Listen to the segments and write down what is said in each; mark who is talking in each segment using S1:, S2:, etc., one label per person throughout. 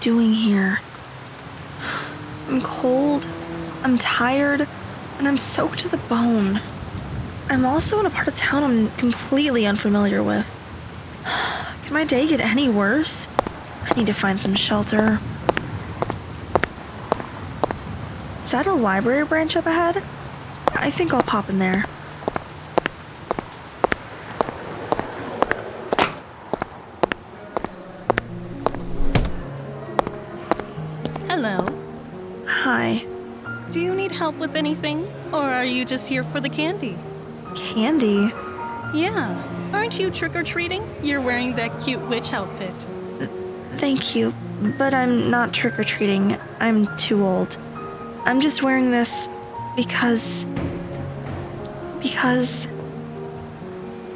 S1: doing here? I'm cold, I'm tired, and I'm soaked to the bone. I'm also in a part of town I'm completely unfamiliar with. Can my day get any worse? I need to find some shelter. Is that a library branch up ahead? I think I'll pop in there.
S2: With anything? Or are you just here for the candy?
S1: Candy?
S2: Yeah. Aren't you trick or treating? You're wearing that cute witch outfit.
S1: Thank you, but I'm not trick or treating. I'm too old. I'm just wearing this because. Because.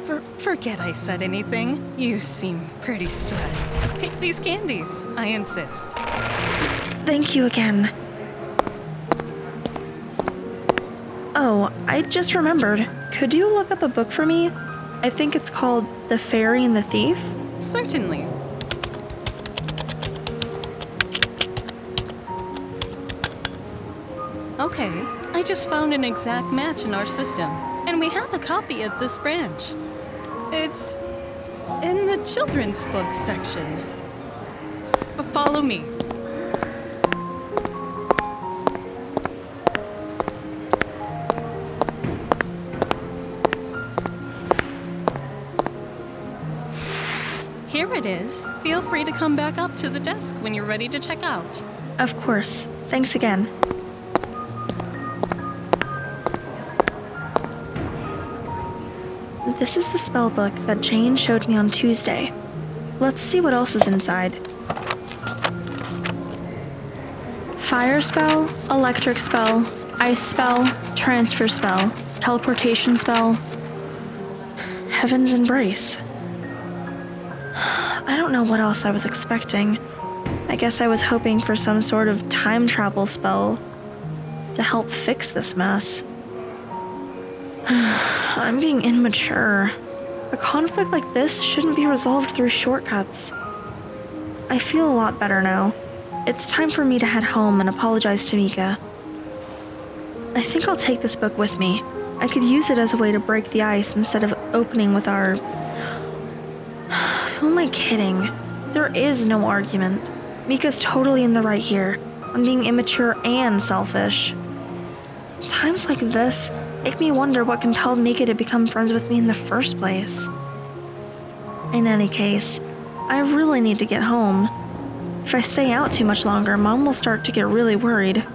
S2: For- forget I said anything. You seem pretty stressed. Take these candies. I insist.
S1: Thank you again. Oh, I just remembered. Could you look up a book for me? I think it's called The Fairy and the Thief.
S2: Certainly. Okay, I just found an exact match in our system, and we have a copy at this branch. It's in the children's book section. But follow me. It is. Feel free to come back up to the desk when you're ready to check out.
S1: Of course. Thanks again. This is the spell book that Jane showed me on Tuesday. Let's see what else is inside. Fire spell, electric spell, ice spell, transfer spell, teleportation spell. Heaven's embrace. Don't know what else I was expecting. I guess I was hoping for some sort of time travel spell to help fix this mess. I'm being immature. A conflict like this shouldn't be resolved through shortcuts. I feel a lot better now. It's time for me to head home and apologize to Mika. I think I'll take this book with me. I could use it as a way to break the ice instead of opening with our. Who am I kidding? There is no argument. Mika's totally in the right here. I'm being immature and selfish. Times like this make me wonder what compelled Mika to become friends with me in the first place. In any case, I really need to get home. If I stay out too much longer, Mom will start to get really worried.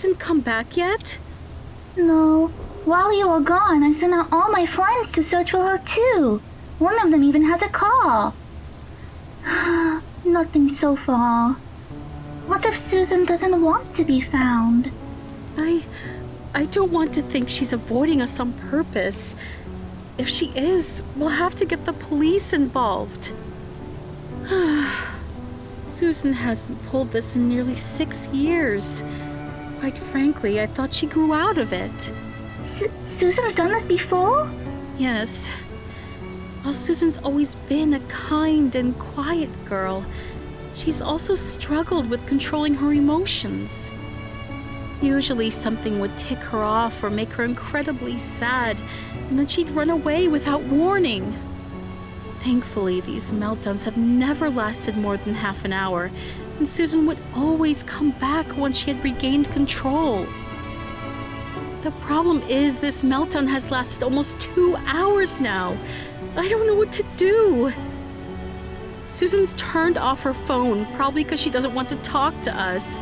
S3: Has Susan come back yet?
S4: No. While you were gone, I sent out all my friends to search for her too. One of them even has a car. Nothing so far. What if Susan doesn't want to be found?
S3: I. I don't want to think she's avoiding us on purpose. If she is, we'll have to get the police involved. Susan hasn't pulled this in nearly six years. Quite frankly, I thought she grew out of it.
S4: Su- Susan's done this before?
S3: Yes. While Susan's always been a kind and quiet girl, she's also struggled with controlling her emotions. Usually, something would tick her off or make her incredibly sad, and then she'd run away without warning. Thankfully, these meltdowns have never lasted more than half an hour, and Susan would always come back once she had regained control. The problem is, this meltdown has lasted almost two hours now. I don't know what to do. Susan's turned off her phone, probably because she doesn't want to talk to us.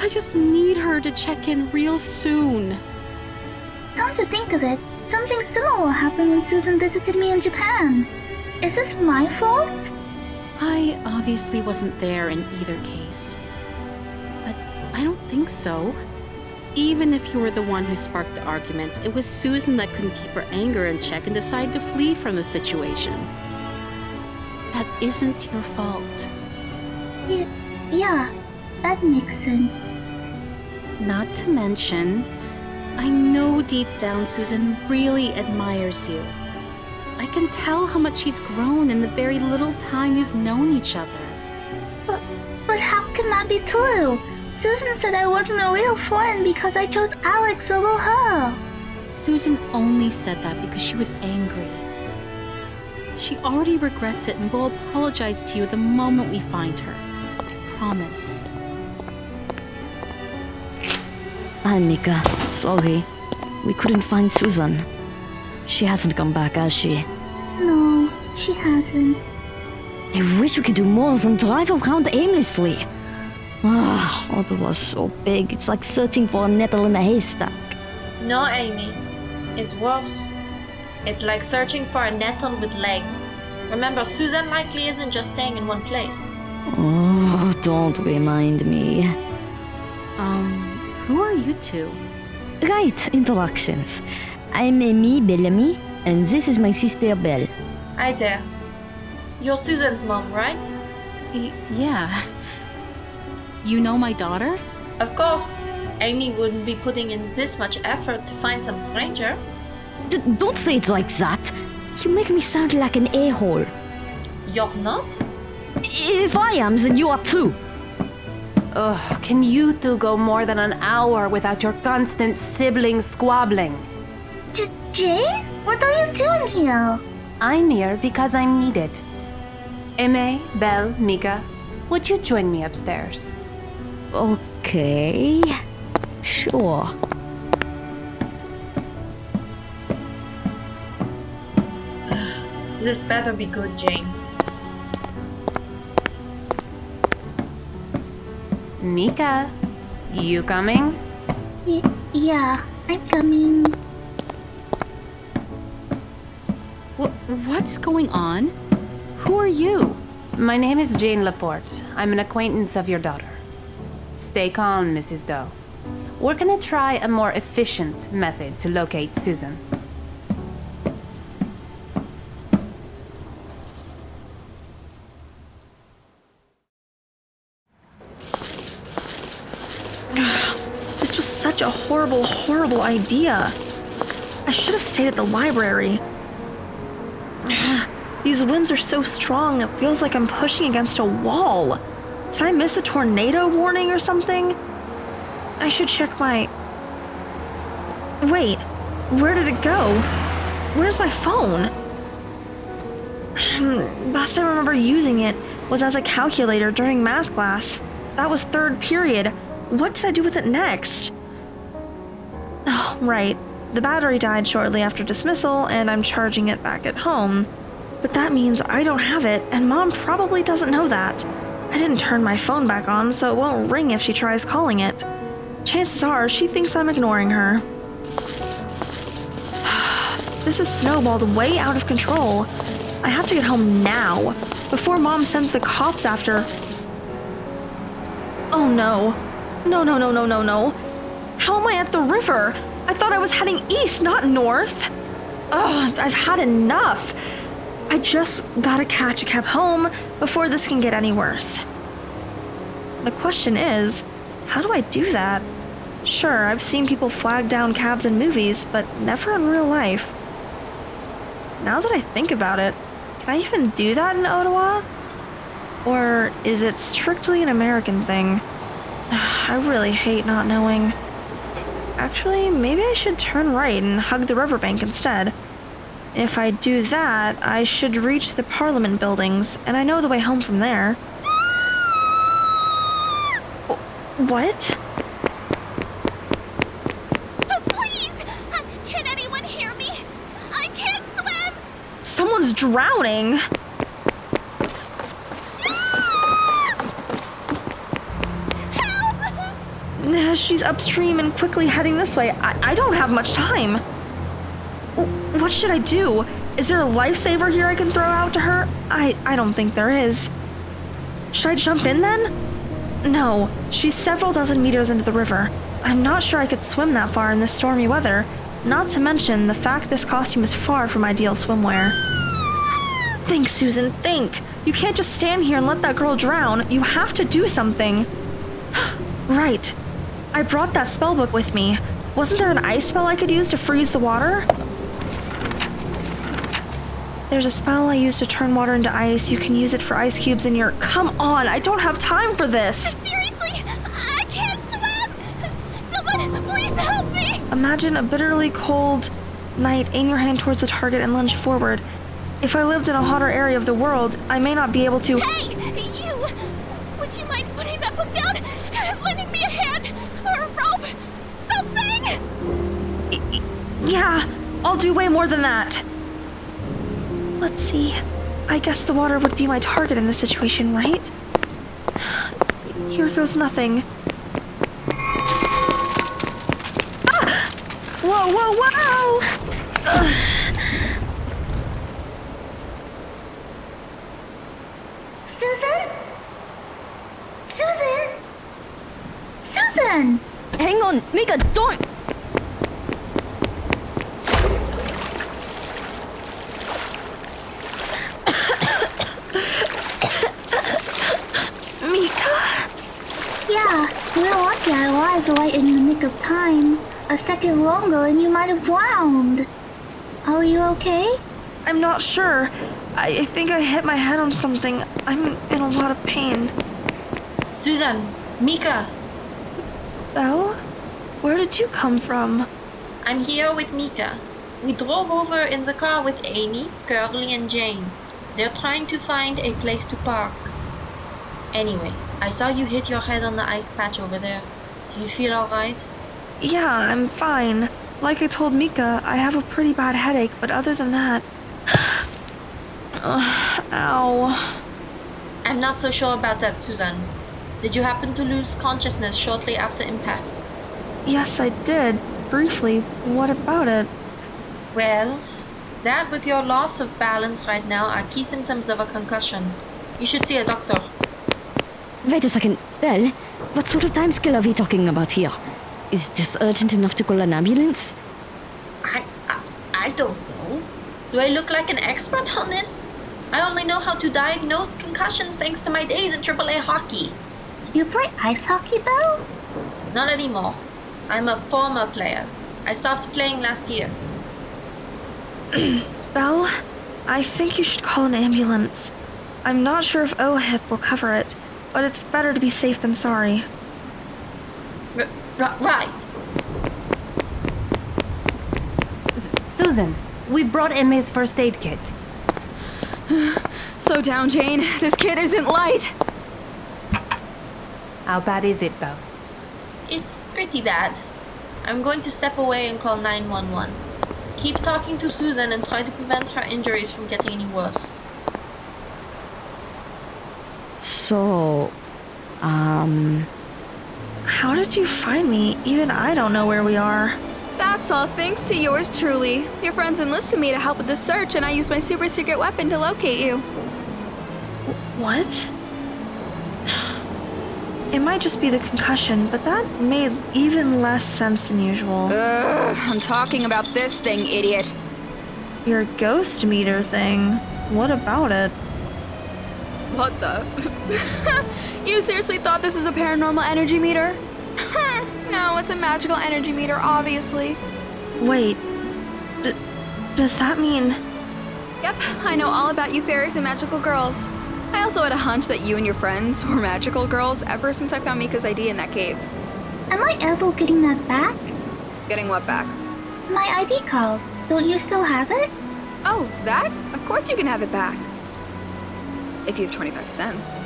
S3: I just need her to check in real soon.
S4: Come to think of it, something similar happened when Susan visited me in Japan. Is this my fault?
S3: I obviously wasn't there in either case. But I don't think so. Even if you were the one who sparked the argument, it was Susan that couldn't keep her anger in check and decided to flee from the situation. That isn't your fault.
S4: Y- yeah, That makes sense.
S3: Not to mention, I know deep down Susan really admires you. I can tell how much she's grown in the very little time you've known each other.
S4: But, but how can that be true? Susan said I wasn't a real friend because I chose Alex over her.
S3: Susan only said that because she was angry. She already regrets it and will apologize to you the moment we find her. I promise.
S5: Hi, Mika. Sorry. We couldn't find Susan. She hasn't come back, has she?
S4: No, she hasn't.
S5: I wish we could do more than drive around aimlessly. Ah, Ottawa's so big. It's like searching for a nettle in a haystack.
S6: No, Amy. It's worse. It's like searching for a nettle with legs. Remember, Susan likely isn't just staying in one place.
S5: Oh, don't remind me.
S3: Um, who are you two?
S5: Right, introductions. I'm Amy Bellamy, and this is my sister Belle.
S6: Hi there. You're Susan's mom, right?
S3: Y- yeah. You know my daughter?
S6: Of course. Amy wouldn't be putting in this much effort to find some stranger.
S5: D- don't say it like that. You make me sound like an a-hole.
S6: You're not?
S5: If I am, then you are too.
S7: Ugh, can you two go more than an hour without your constant sibling squabbling?
S4: J- Jane? What are you doing here?
S7: I'm here because I'm needed. Amy, Belle, Mika, would you join me upstairs?
S5: Okay. Sure.
S6: This better be good, Jane.
S7: Mika, you coming?
S4: Y- yeah, I'm coming.
S3: What's going on? Who are you?
S7: My name is Jane Laporte. I'm an acquaintance of your daughter. Stay calm, Mrs. Doe. We're gonna try a more efficient method to locate Susan.
S1: This was such a horrible, horrible idea. I should have stayed at the library. These winds are so strong, it feels like I'm pushing against a wall. Did I miss a tornado warning or something? I should check my. Wait, where did it go? Where's my phone? Last time I remember using it was as a calculator during math class. That was third period. What did I do with it next? Oh, right. The battery died shortly after dismissal, and I'm charging it back at home. But that means I don't have it, and mom probably doesn't know that. I didn't turn my phone back on, so it won't ring if she tries calling it. Chances are she thinks I'm ignoring her. This is snowballed way out of control. I have to get home now, before mom sends the cops after. Oh no. No, no, no, no, no, no. How am I at the river? I thought I was heading east, not north. Ugh, I've had enough. I just gotta catch a cab home before this can get any worse. The question is, how do I do that? Sure, I've seen people flag down cabs in movies, but never in real life. Now that I think about it, can I even do that in Ottawa? Or is it strictly an American thing? I really hate not knowing. Actually, maybe I should turn right and hug the riverbank instead. If I do that, I should reach the Parliament buildings, and I know the way home from there. Wh- What?
S8: Please! Uh, Can anyone hear me? I can't swim!
S1: Someone's drowning! Nah, She's upstream and quickly heading this way. I, I don't have much time. What should I do? Is there a lifesaver here I can throw out to her? I, I don't think there is. Should I jump in then? No, she's several dozen meters into the river. I'm not sure I could swim that far in this stormy weather, not to mention the fact this costume is far from ideal swimwear. Think, Susan, think! You can't just stand here and let that girl drown. You have to do something. Right. I brought that spell book with me. Wasn't there an ice spell I could use to freeze the water? There's a spell I use to turn water into ice. You can use it for ice cubes in your. Come on, I don't have time for this!
S8: Seriously, I can't swim! Someone, please help me!
S1: Imagine a bitterly cold night, aim your hand towards the target and lunge forward. If I lived in a hotter area of the world, I may not be able to.
S8: Hey, you! Would you mind putting that book down? Lending me a hand? Or a rope? Something?
S1: Yeah, I'll do way more than that. Let's see. I guess the water would be my target in this situation, right? Here goes nothing. Ah! Whoa, whoa, whoa!
S4: Susan? Susan? Susan!
S5: Hang on, Mika, don't!
S1: Mika?
S4: Yeah, we're lucky I arrived right in the nick of time. A second longer and you might have drowned. Are you okay?
S1: I'm not sure. I, I think I hit my head on something. I'm in a lot of pain.
S6: Susan, Mika,
S1: Belle? Where did you come from?
S6: I'm here with Mika. We drove over in the car with Amy, Curly, and Jane. They're trying to find a place to park. Anyway, I saw you hit your head on the ice patch over there. You feel alright?
S1: Yeah, I'm fine. Like I told Mika, I have a pretty bad headache, but other than that. Ugh, uh, ow.
S6: I'm not so sure about that, Susan. Did you happen to lose consciousness shortly after impact?
S1: Yes, I did. Briefly. What about it?
S6: Well, that with your loss of balance right now are key symptoms of a concussion. You should see a doctor.
S5: Wait a second, Belle, what sort of timescale are we talking about here? Is this urgent enough to call an ambulance?
S6: I, I, I don't know. Do I look like an expert on this? I only know how to diagnose concussions thanks to my days in AAA hockey.
S4: You play ice hockey, Belle?
S6: Not anymore. I'm a former player. I stopped playing last year.
S1: Belle, I think you should call an ambulance. I'm not sure if OHIP will cover it, but it's better to be safe than sorry.
S6: R- r- right.
S7: Susan, we brought Emmy's first aid kit.
S9: Slow down, Jane. This kid isn't light.
S7: How bad is it, Belle?
S6: It's pretty bad. I'm going to step away and call 911. Keep talking to Susan and try to prevent her injuries from getting any worse.
S5: So, um,
S1: How did you find me? Even I don't know where we are.
S9: That's all thanks to yours truly. Your friends enlisted me to help with the search, and I used my super secret weapon to locate you.
S1: What? It might just be the concussion, but that made even less sense than usual.
S9: Ugh, I'm talking about this thing, idiot.
S1: Your ghost meter thing. What about it?
S9: What the? you seriously thought this is a paranormal energy meter? no, it's a magical energy meter, obviously.
S1: Wait. D- does that mean.
S9: Yep, I know all about you fairies and magical girls. I also had a hunch that you and your friends were magical girls ever since I found Mika's ID in that cave.
S4: Am I ever getting that back?
S9: Getting what back?
S4: My ID card. Don't you still have it?
S9: Oh, that? Of course you can have it back. If you have 25 cents.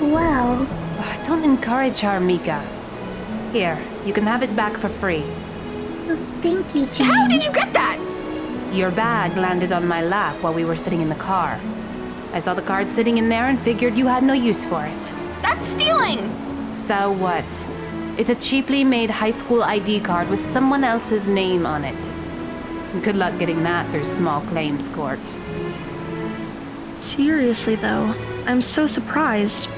S4: Well,
S7: Ugh, Don't encourage her, Mika. Here, you can have it back for free.
S4: thank you, Jane.
S9: How did you get that?
S7: Your bag landed on my lap while we were sitting in the car. I saw the card sitting in there and figured you had no use for it.
S9: That's stealing!
S7: So what? It's a cheaply made high school ID card with someone else's name on it. Good luck getting that through small claims court.
S1: Seriously, though, I'm so surprised.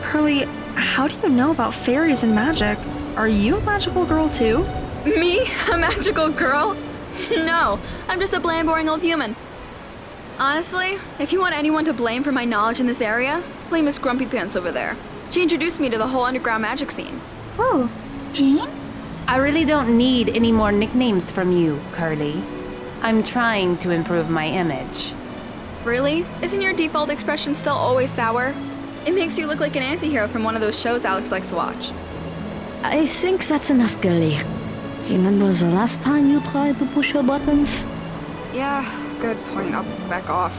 S1: Curly, how do you know about fairies and magic? Are you a magical girl too?
S9: Me? A magical girl? no, I'm just a bland, boring old human. Honestly, if you want anyone to blame for my knowledge in this area, blame Miss Grumpy Pants over there. She introduced me to the whole underground magic scene.
S4: Oh, Jane?
S7: I really don't need any more nicknames from you, Curly. I'm trying to improve my image.
S9: Really? Isn't your default expression still always sour? It makes you look like an antihero from one of those shows Alex likes to watch.
S5: I think that's enough, girlie. Remember the last time you tried to push her buttons?
S9: Yeah, good point. I'll back off.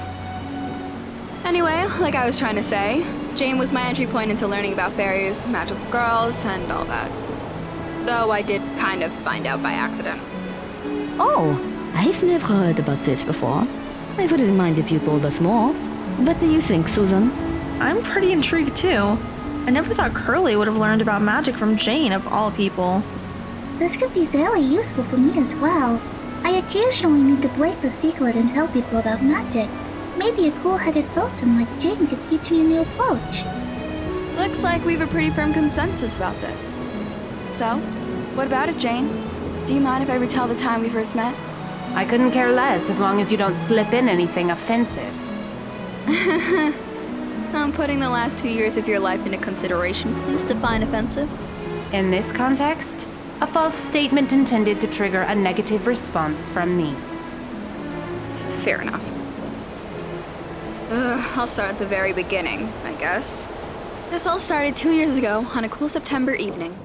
S9: Anyway, like I was trying to say, Jane was my entry point into learning about fairies, magical girls, and all that. Though I did kind of find out by accident.
S5: Oh, I've never heard about this before. I wouldn't mind if you told us more. What do you think, Susan?
S1: I'm pretty intrigued too. I never thought Curly would have learned about magic from Jane, of all people.
S4: This could be very useful for me as well. I occasionally need to break the secret and tell people about magic. Maybe a cool-headed person like Jane could teach me a new approach.
S9: Looks like we have a pretty firm consensus about this. So, what about it, Jane? Do you mind if I retell the time we first met?
S7: I couldn't care less as long as you don't slip in anything offensive.
S9: I'm putting the last two years of your life into consideration. Please define offensive.
S7: In this context, a false statement intended to trigger a negative response from me.
S9: Fair enough. Ugh, I'll start at the very beginning, I guess. This all started two years ago on a cool September evening.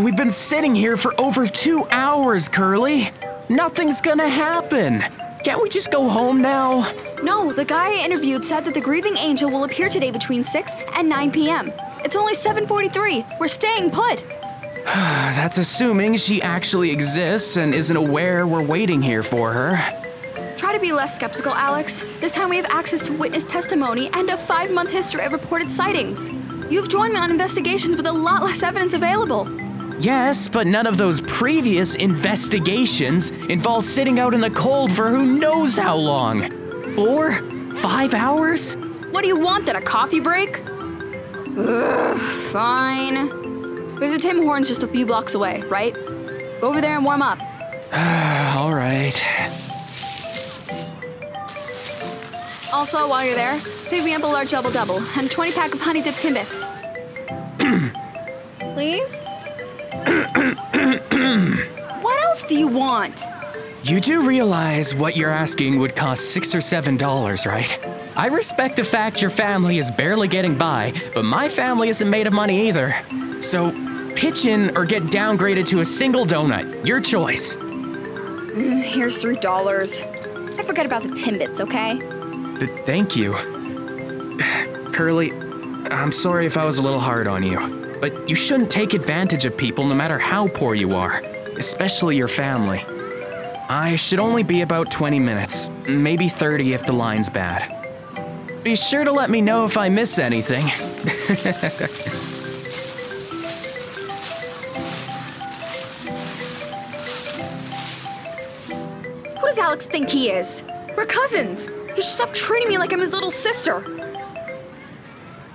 S10: We've been sitting here for over two hours, Curly. Nothing's gonna happen. Can't we just go home now?
S9: No, the guy I interviewed said that the grieving angel will appear today between 6 and 9 p.m. It's only 7:43. We're staying put.
S10: That's assuming she actually exists and isn't aware we're waiting here for her.
S9: Try to be less skeptical, Alex. This time we have access to witness testimony and a five-month history of reported sightings. You've joined me on investigations with a lot less evidence available.
S10: Yes, but none of those previous investigations involve sitting out in the cold for who knows how long. Four? Five hours?
S9: What do you want then, a coffee break? Ugh, fine. There's a Tim Hortons just a few blocks away, right? Go over there and warm up.
S10: All right.
S9: Also, while you're there, pick me up a large double double and a 20 pack of honey dipped timbits. Please? what else do you want?
S10: You do realize what you're asking would cost six or seven dollars, right? I respect the fact your family is barely getting by, but my family isn't made of money either. So, pitch in or get downgraded to a single donut. Your choice.
S9: Mm, here's three dollars. I forget about the timbits, okay?
S10: Th- thank you. Curly, I'm sorry if I was a little hard on you, but you shouldn't take advantage of people no matter how poor you are, especially your family. I should only be about 20 minutes, maybe 30 if the line's bad. Be sure to let me know if I miss anything.
S9: Who does Alex think he is? We're cousins. He should stop treating me like I'm his little sister.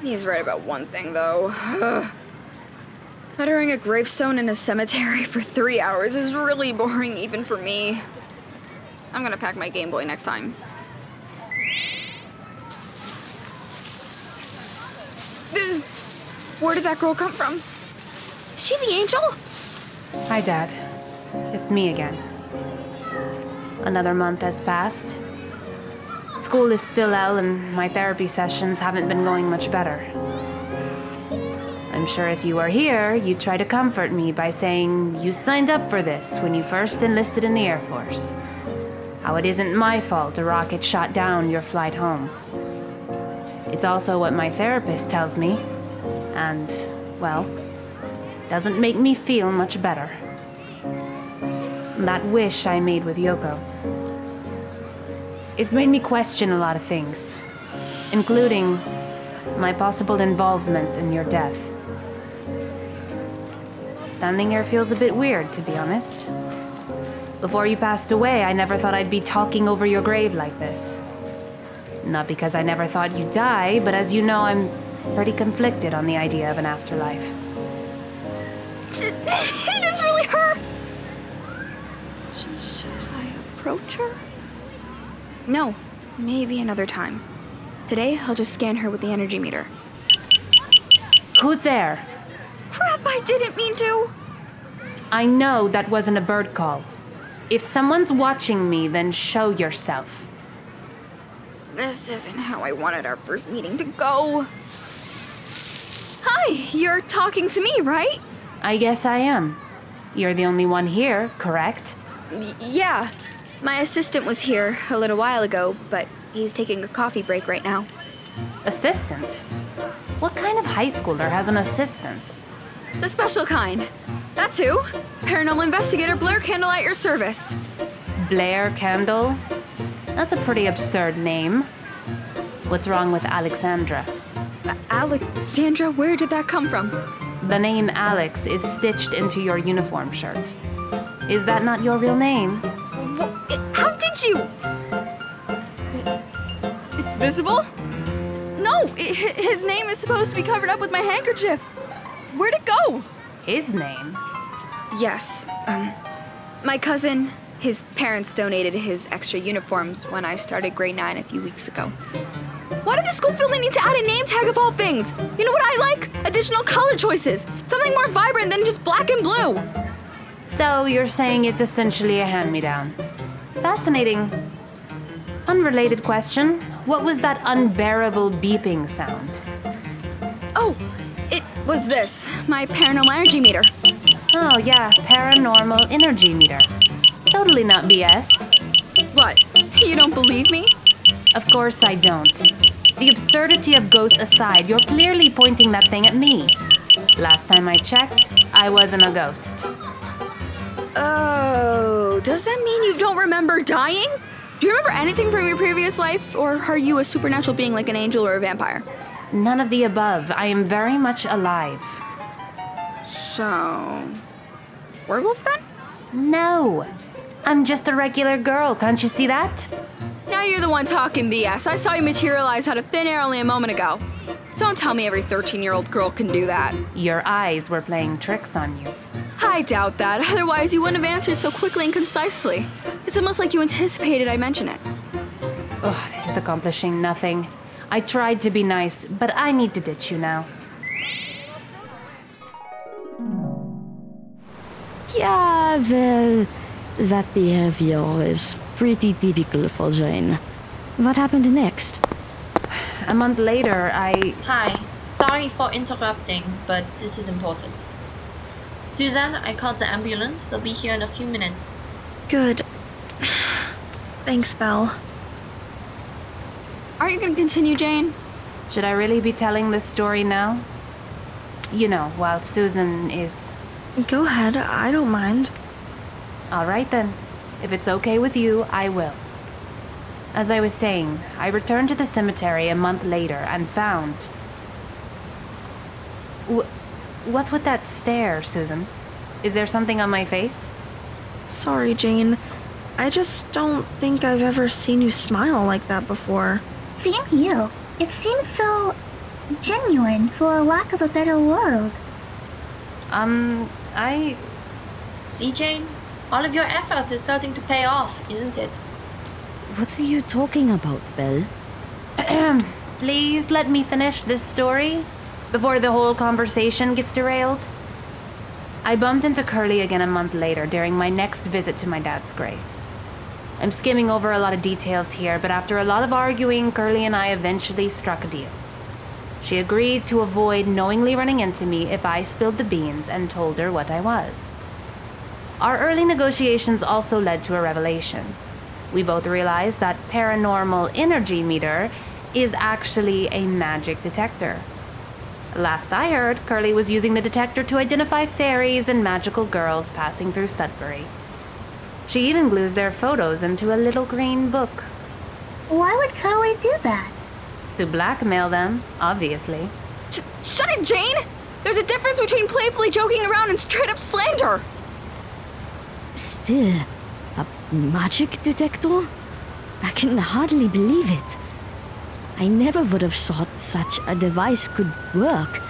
S9: He's right about one thing, though. Uttering a gravestone in a cemetery for three hours is really boring, even for me. I'm gonna pack my Game Boy next time. Where did that girl come from? Is she the angel?
S7: Hi, Dad. It's me again. Another month has passed. School is still out, and my therapy sessions haven't been going much better. I'm sure if you were here, you'd try to comfort me by saying you signed up for this when you first enlisted in the Air Force. How it isn't my fault a rocket shot down your flight home. It's also what my therapist tells me, and, well, doesn't make me feel much better. That wish I made with Yoko. It's made me question a lot of things, including my possible involvement in your death. Standing here feels a bit weird, to be honest. Before you passed away, I never thought I'd be talking over your grave like this. Not because I never thought you'd die, but as you know, I'm pretty conflicted on the idea of an afterlife.
S9: it is really her! Should I approach her? No, maybe another time. Today, I'll just scan her with the energy meter.
S7: Who's there?
S9: Crap, I didn't mean to!
S7: I know that wasn't a bird call. If someone's watching me, then show yourself.
S9: This isn't how I wanted our first meeting to go. Hi, you're talking to me, right?
S7: I guess I am. You're the only one here, correct?
S9: Y- yeah. My assistant was here a little while ago, but he's taking a coffee break right now.
S7: Assistant? What kind of high schooler has an assistant?
S9: The special kind. That's who. Paranormal investigator Blair Candle at your service.
S7: Blair Candle? That's a pretty absurd name. What's wrong with Alexandra?
S9: Alexandra, where did that come from?
S7: The name Alex is stitched into your uniform shirt. Is that not your real name?
S9: Wha- How did you? It's visible? No, i- hi- his name is supposed to be covered up with my handkerchief. Where'd it go?
S7: His name?
S9: Yes, um, my cousin, his parents donated his extra uniforms when I started grade 9 a few weeks ago. Why did the school feel they need to add a name tag of all things? You know what I like? Additional color choices. Something more vibrant than just black and blue.
S7: So you're saying it's essentially a hand me down. Fascinating. Unrelated question. What was that unbearable beeping sound?
S9: Oh, it was this my paranormal energy meter.
S7: Oh, yeah, paranormal energy meter. Totally not BS.
S9: What? You don't believe me?
S7: Of course I don't. The absurdity of ghosts aside, you're clearly pointing that thing at me. Last time I checked, I wasn't a ghost.
S9: Oh, does that mean you don't remember dying? Do you remember anything from your previous life, or are you a supernatural being like an angel or a vampire?
S7: None of the above. I am very much alive.
S9: So. Werewolf then?
S7: No. I'm just a regular girl, can't you see that?
S9: Now you're the one talking BS. I saw you materialize out of thin air only a moment ago. Don't tell me every 13 year old girl can do that.
S7: Your eyes were playing tricks on you.
S9: I doubt that, otherwise, you wouldn't have answered so quickly and concisely. It's almost like you anticipated I mention it.
S7: Ugh, this is accomplishing nothing. I tried to be nice, but I need to ditch you now.
S5: Yeah, well, that behavior is pretty typical for Jane. What happened next?
S7: A month later, I.
S6: Hi, sorry for interrupting, but this is important. Suzanne, I called the ambulance. They'll be here in a few minutes.
S1: Good. Thanks, Belle.
S9: Aren't you gonna continue, Jane?
S7: Should I really be telling this story now? You know, while Susan is.
S1: Go ahead, I don't mind.
S7: Alright then. If it's okay with you, I will. As I was saying, I returned to the cemetery a month later and found. Wh- what's with that stare, Susan? Is there something on my face?
S1: Sorry, Jane. I just don't think I've ever seen you smile like that before.
S4: Same you. It seems so genuine, for a lack of a better word.
S7: Um, I.
S6: See, Jane? All of your effort is starting to pay off, isn't it?
S5: What are you talking about, Belle?
S7: Please let me finish this story before the whole conversation gets derailed. I bumped into Curly again a month later during my next visit to my dad's grave. I'm skimming over a lot of details here, but after a lot of arguing, Curly and I eventually struck a deal. She agreed to avoid knowingly running into me if I spilled the beans and told her what I was. Our early negotiations also led to a revelation. We both realized that paranormal energy meter is actually a magic detector. Last I heard, Curly was using the detector to identify fairies and magical girls passing through Sudbury. She even glues their photos into a little green book
S4: Why would Curly do that?
S7: to blackmail them, obviously.
S9: Sh- shut it, Jane! There's a difference between playfully joking around and straight up slander.
S5: Still, a magic detector? I can hardly believe it. I never would have thought such a device could work.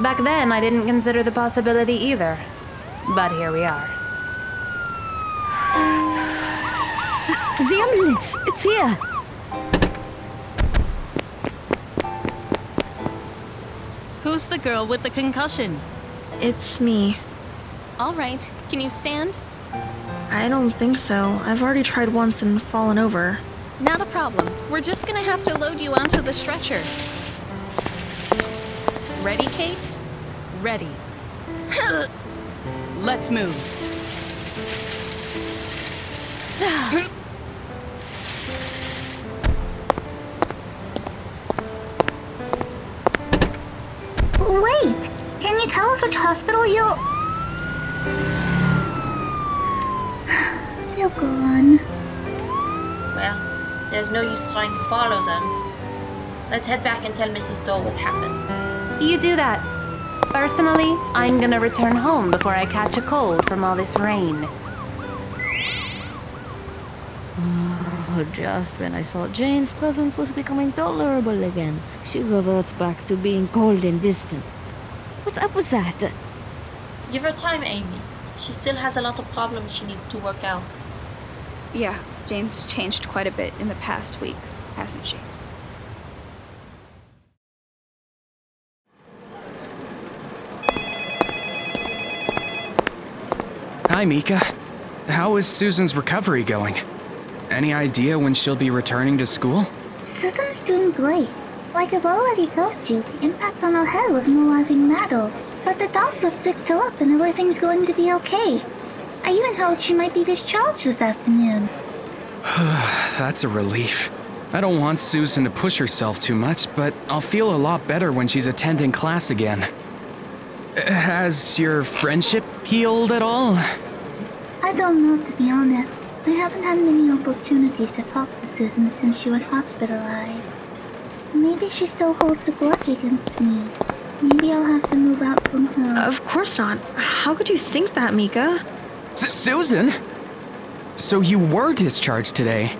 S7: Back then, I didn't consider the possibility either. But here we are.
S5: The ambulance! It's here!
S2: Who's the girl with the concussion?
S1: It's me.
S8: All right, can you stand?
S1: I don't think so. I've already tried once and fallen over.
S8: Not a problem. We're just gonna have to load you onto the stretcher. Ready, Kate?
S2: Ready. Let's move.
S4: hospital you'll. They'll go on.
S6: Well, there's no use trying to follow them. Let's head back and tell Mrs. Dole what happened.
S7: You do that. Personally, I'm gonna return home before I catch a cold from all this rain.
S5: Oh, just when I thought Jane's presence was becoming tolerable again, she reverts back to being cold and distant. What's up with that?
S6: Give her time, Amy. She still has a lot of problems she needs to work out.
S9: Yeah, Jane's changed quite a bit in the past week, hasn't she?
S10: Hi, Mika. How is Susan's recovery going? Any idea when she'll be returning to school?
S4: Susan's doing great. Like I've already told you, the impact on her head was no laughing matter. But the doctors fixed her up and everything's going to be okay. I even heard she might be discharged this afternoon.
S10: That's a relief. I don't want Susan to push herself too much, but I'll feel a lot better when she's attending class again. Has your friendship healed at all?
S4: I don't know, to be honest. I haven't had many opportunities to talk to Susan since she was hospitalized. Maybe she still holds a grudge against me. Maybe I'll have to move out from her.
S1: Of course not. How could you think that, Mika?
S10: S- Susan? So you were discharged today.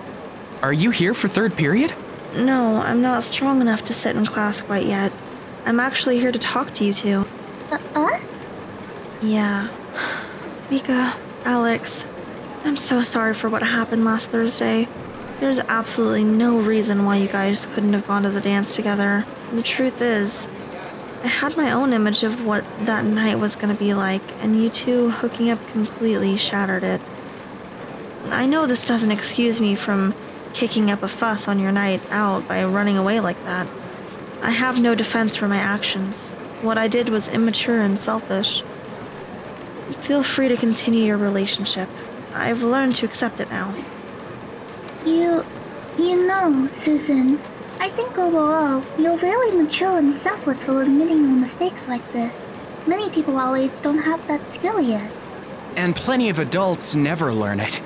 S10: Are you here for third period?
S1: No, I'm not strong enough to sit in class quite yet. I'm actually here to talk to you two.
S4: Uh, us?
S1: Yeah. Mika, Alex, I'm so sorry for what happened last Thursday. There's absolutely no reason why you guys couldn't have gone to the dance together. The truth is, I had my own image of what that night was gonna be like, and you two hooking up completely shattered it. I know this doesn't excuse me from kicking up a fuss on your night out by running away like that. I have no defense for my actions. What I did was immature and selfish. Feel free to continue your relationship. I've learned to accept it now.
S4: You. You know, Susan, I think overall, you're very mature and selfless for admitting your mistakes like this. Many people our age don't have that skill yet.
S10: And plenty of adults never learn it.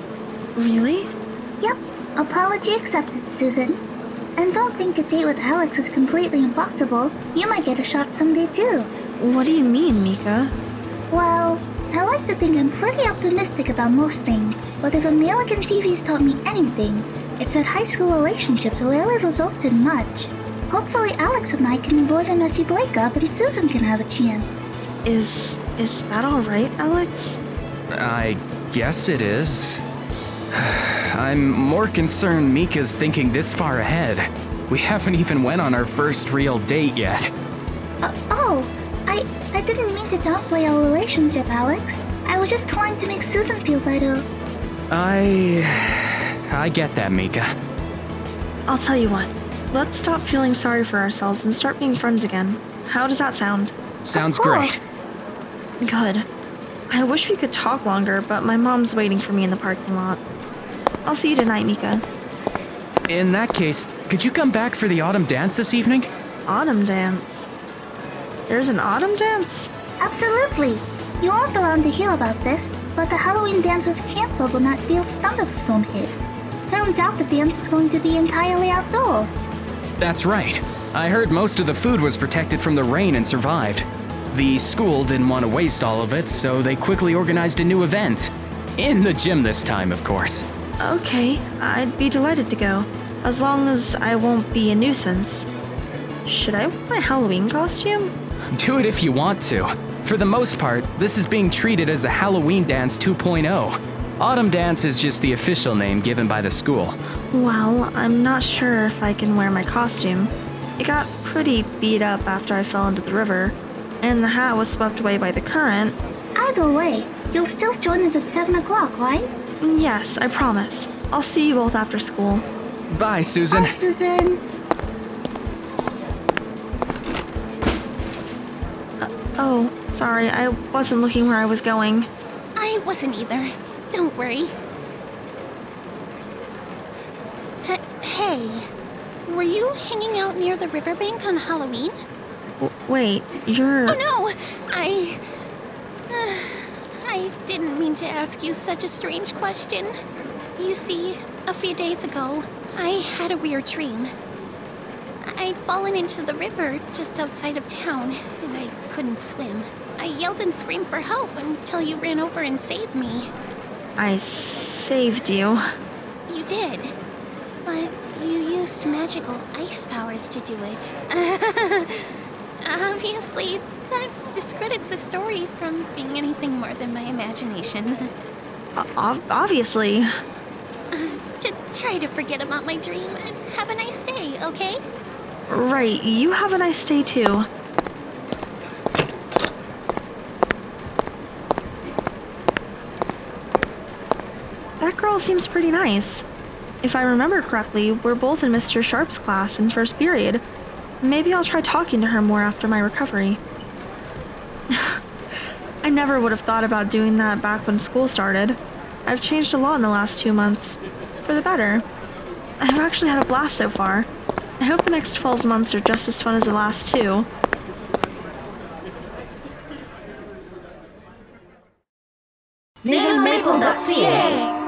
S1: Really?
S4: Yep, apology accepted, Susan. And don't think a date with Alex is completely impossible. You might get a shot someday too.
S1: What do you mean, Mika?
S4: Well, I like to think I'm pretty optimistic about most things, but if American TV's taught me anything, it's that high school relationships rarely result in much. Hopefully, Alex and I can avoid a messy breakup and Susan can have a chance.
S1: Is is that all right, Alex?
S10: I guess it is. I'm more concerned Mika's thinking this far ahead. We haven't even went on our first real date yet.
S4: Uh, oh, I I didn't mean to downplay our relationship, Alex. I was just trying to make Susan feel better.
S10: I. I get that, Mika.
S1: I'll tell you what. Let's stop feeling sorry for ourselves and start being friends again. How does that sound?
S10: Sounds
S4: of
S10: great.
S4: course.
S1: Good. I wish we could talk longer, but my mom's waiting for me in the parking lot. I'll see you tonight, Mika.
S10: In that case, could you come back for the autumn dance this evening?
S1: Autumn dance. There's an autumn dance?
S4: Absolutely. You aren't around to hear about this, but the Halloween dance was canceled when that fierce thunderstorm hit. Turns out the dance was going to be entirely outdoors.
S10: That's right. I heard most of the food was protected from the rain and survived. The school didn't want to waste all of it, so they quickly organized a new event. In the gym this time, of course.
S1: Okay, I'd be delighted to go. As long as I won't be a nuisance. Should I wear my Halloween costume?
S10: Do it if you want to. For the most part, this is being treated as a Halloween Dance 2.0. Autumn Dance is just the official name given by the school.
S1: Well, I'm not sure if I can wear my costume. It got pretty beat up after I fell into the river, and the hat was swept away by the current.
S4: Either way, you'll still join us at 7 o'clock, right?
S1: Yes, I promise. I'll see you both after school.
S10: Bye, Susan.
S4: Bye, Susan.
S1: Uh, oh, sorry, I wasn't looking where I was going.
S8: I wasn't either. Don't worry. H- hey, were you hanging out near the riverbank on Halloween?
S1: W- wait, you're.
S8: Oh no! I. Uh, I didn't mean to ask you such a strange question. You see, a few days ago, I had a weird dream. I'd fallen into the river just outside of town, and I couldn't swim. I yelled and screamed for help until you ran over and saved me.
S1: I saved you.
S8: You did. But you used magical ice powers to do it. Obviously, that discredits the story from being anything more than my imagination.
S1: O- obviously.
S8: to try to forget about my dream and have a nice day, okay?
S1: Right, you have a nice day too. Girl seems pretty nice. If I remember correctly, we're both in Mr. Sharp's class in first period. Maybe I'll try talking to her more after my recovery. I never would have thought about doing that back when school started. I've changed a lot in the last two months. For the better. I've actually had a blast so far. I hope the next 12 months are just as fun as the last two.
S11: NavenMaple.ca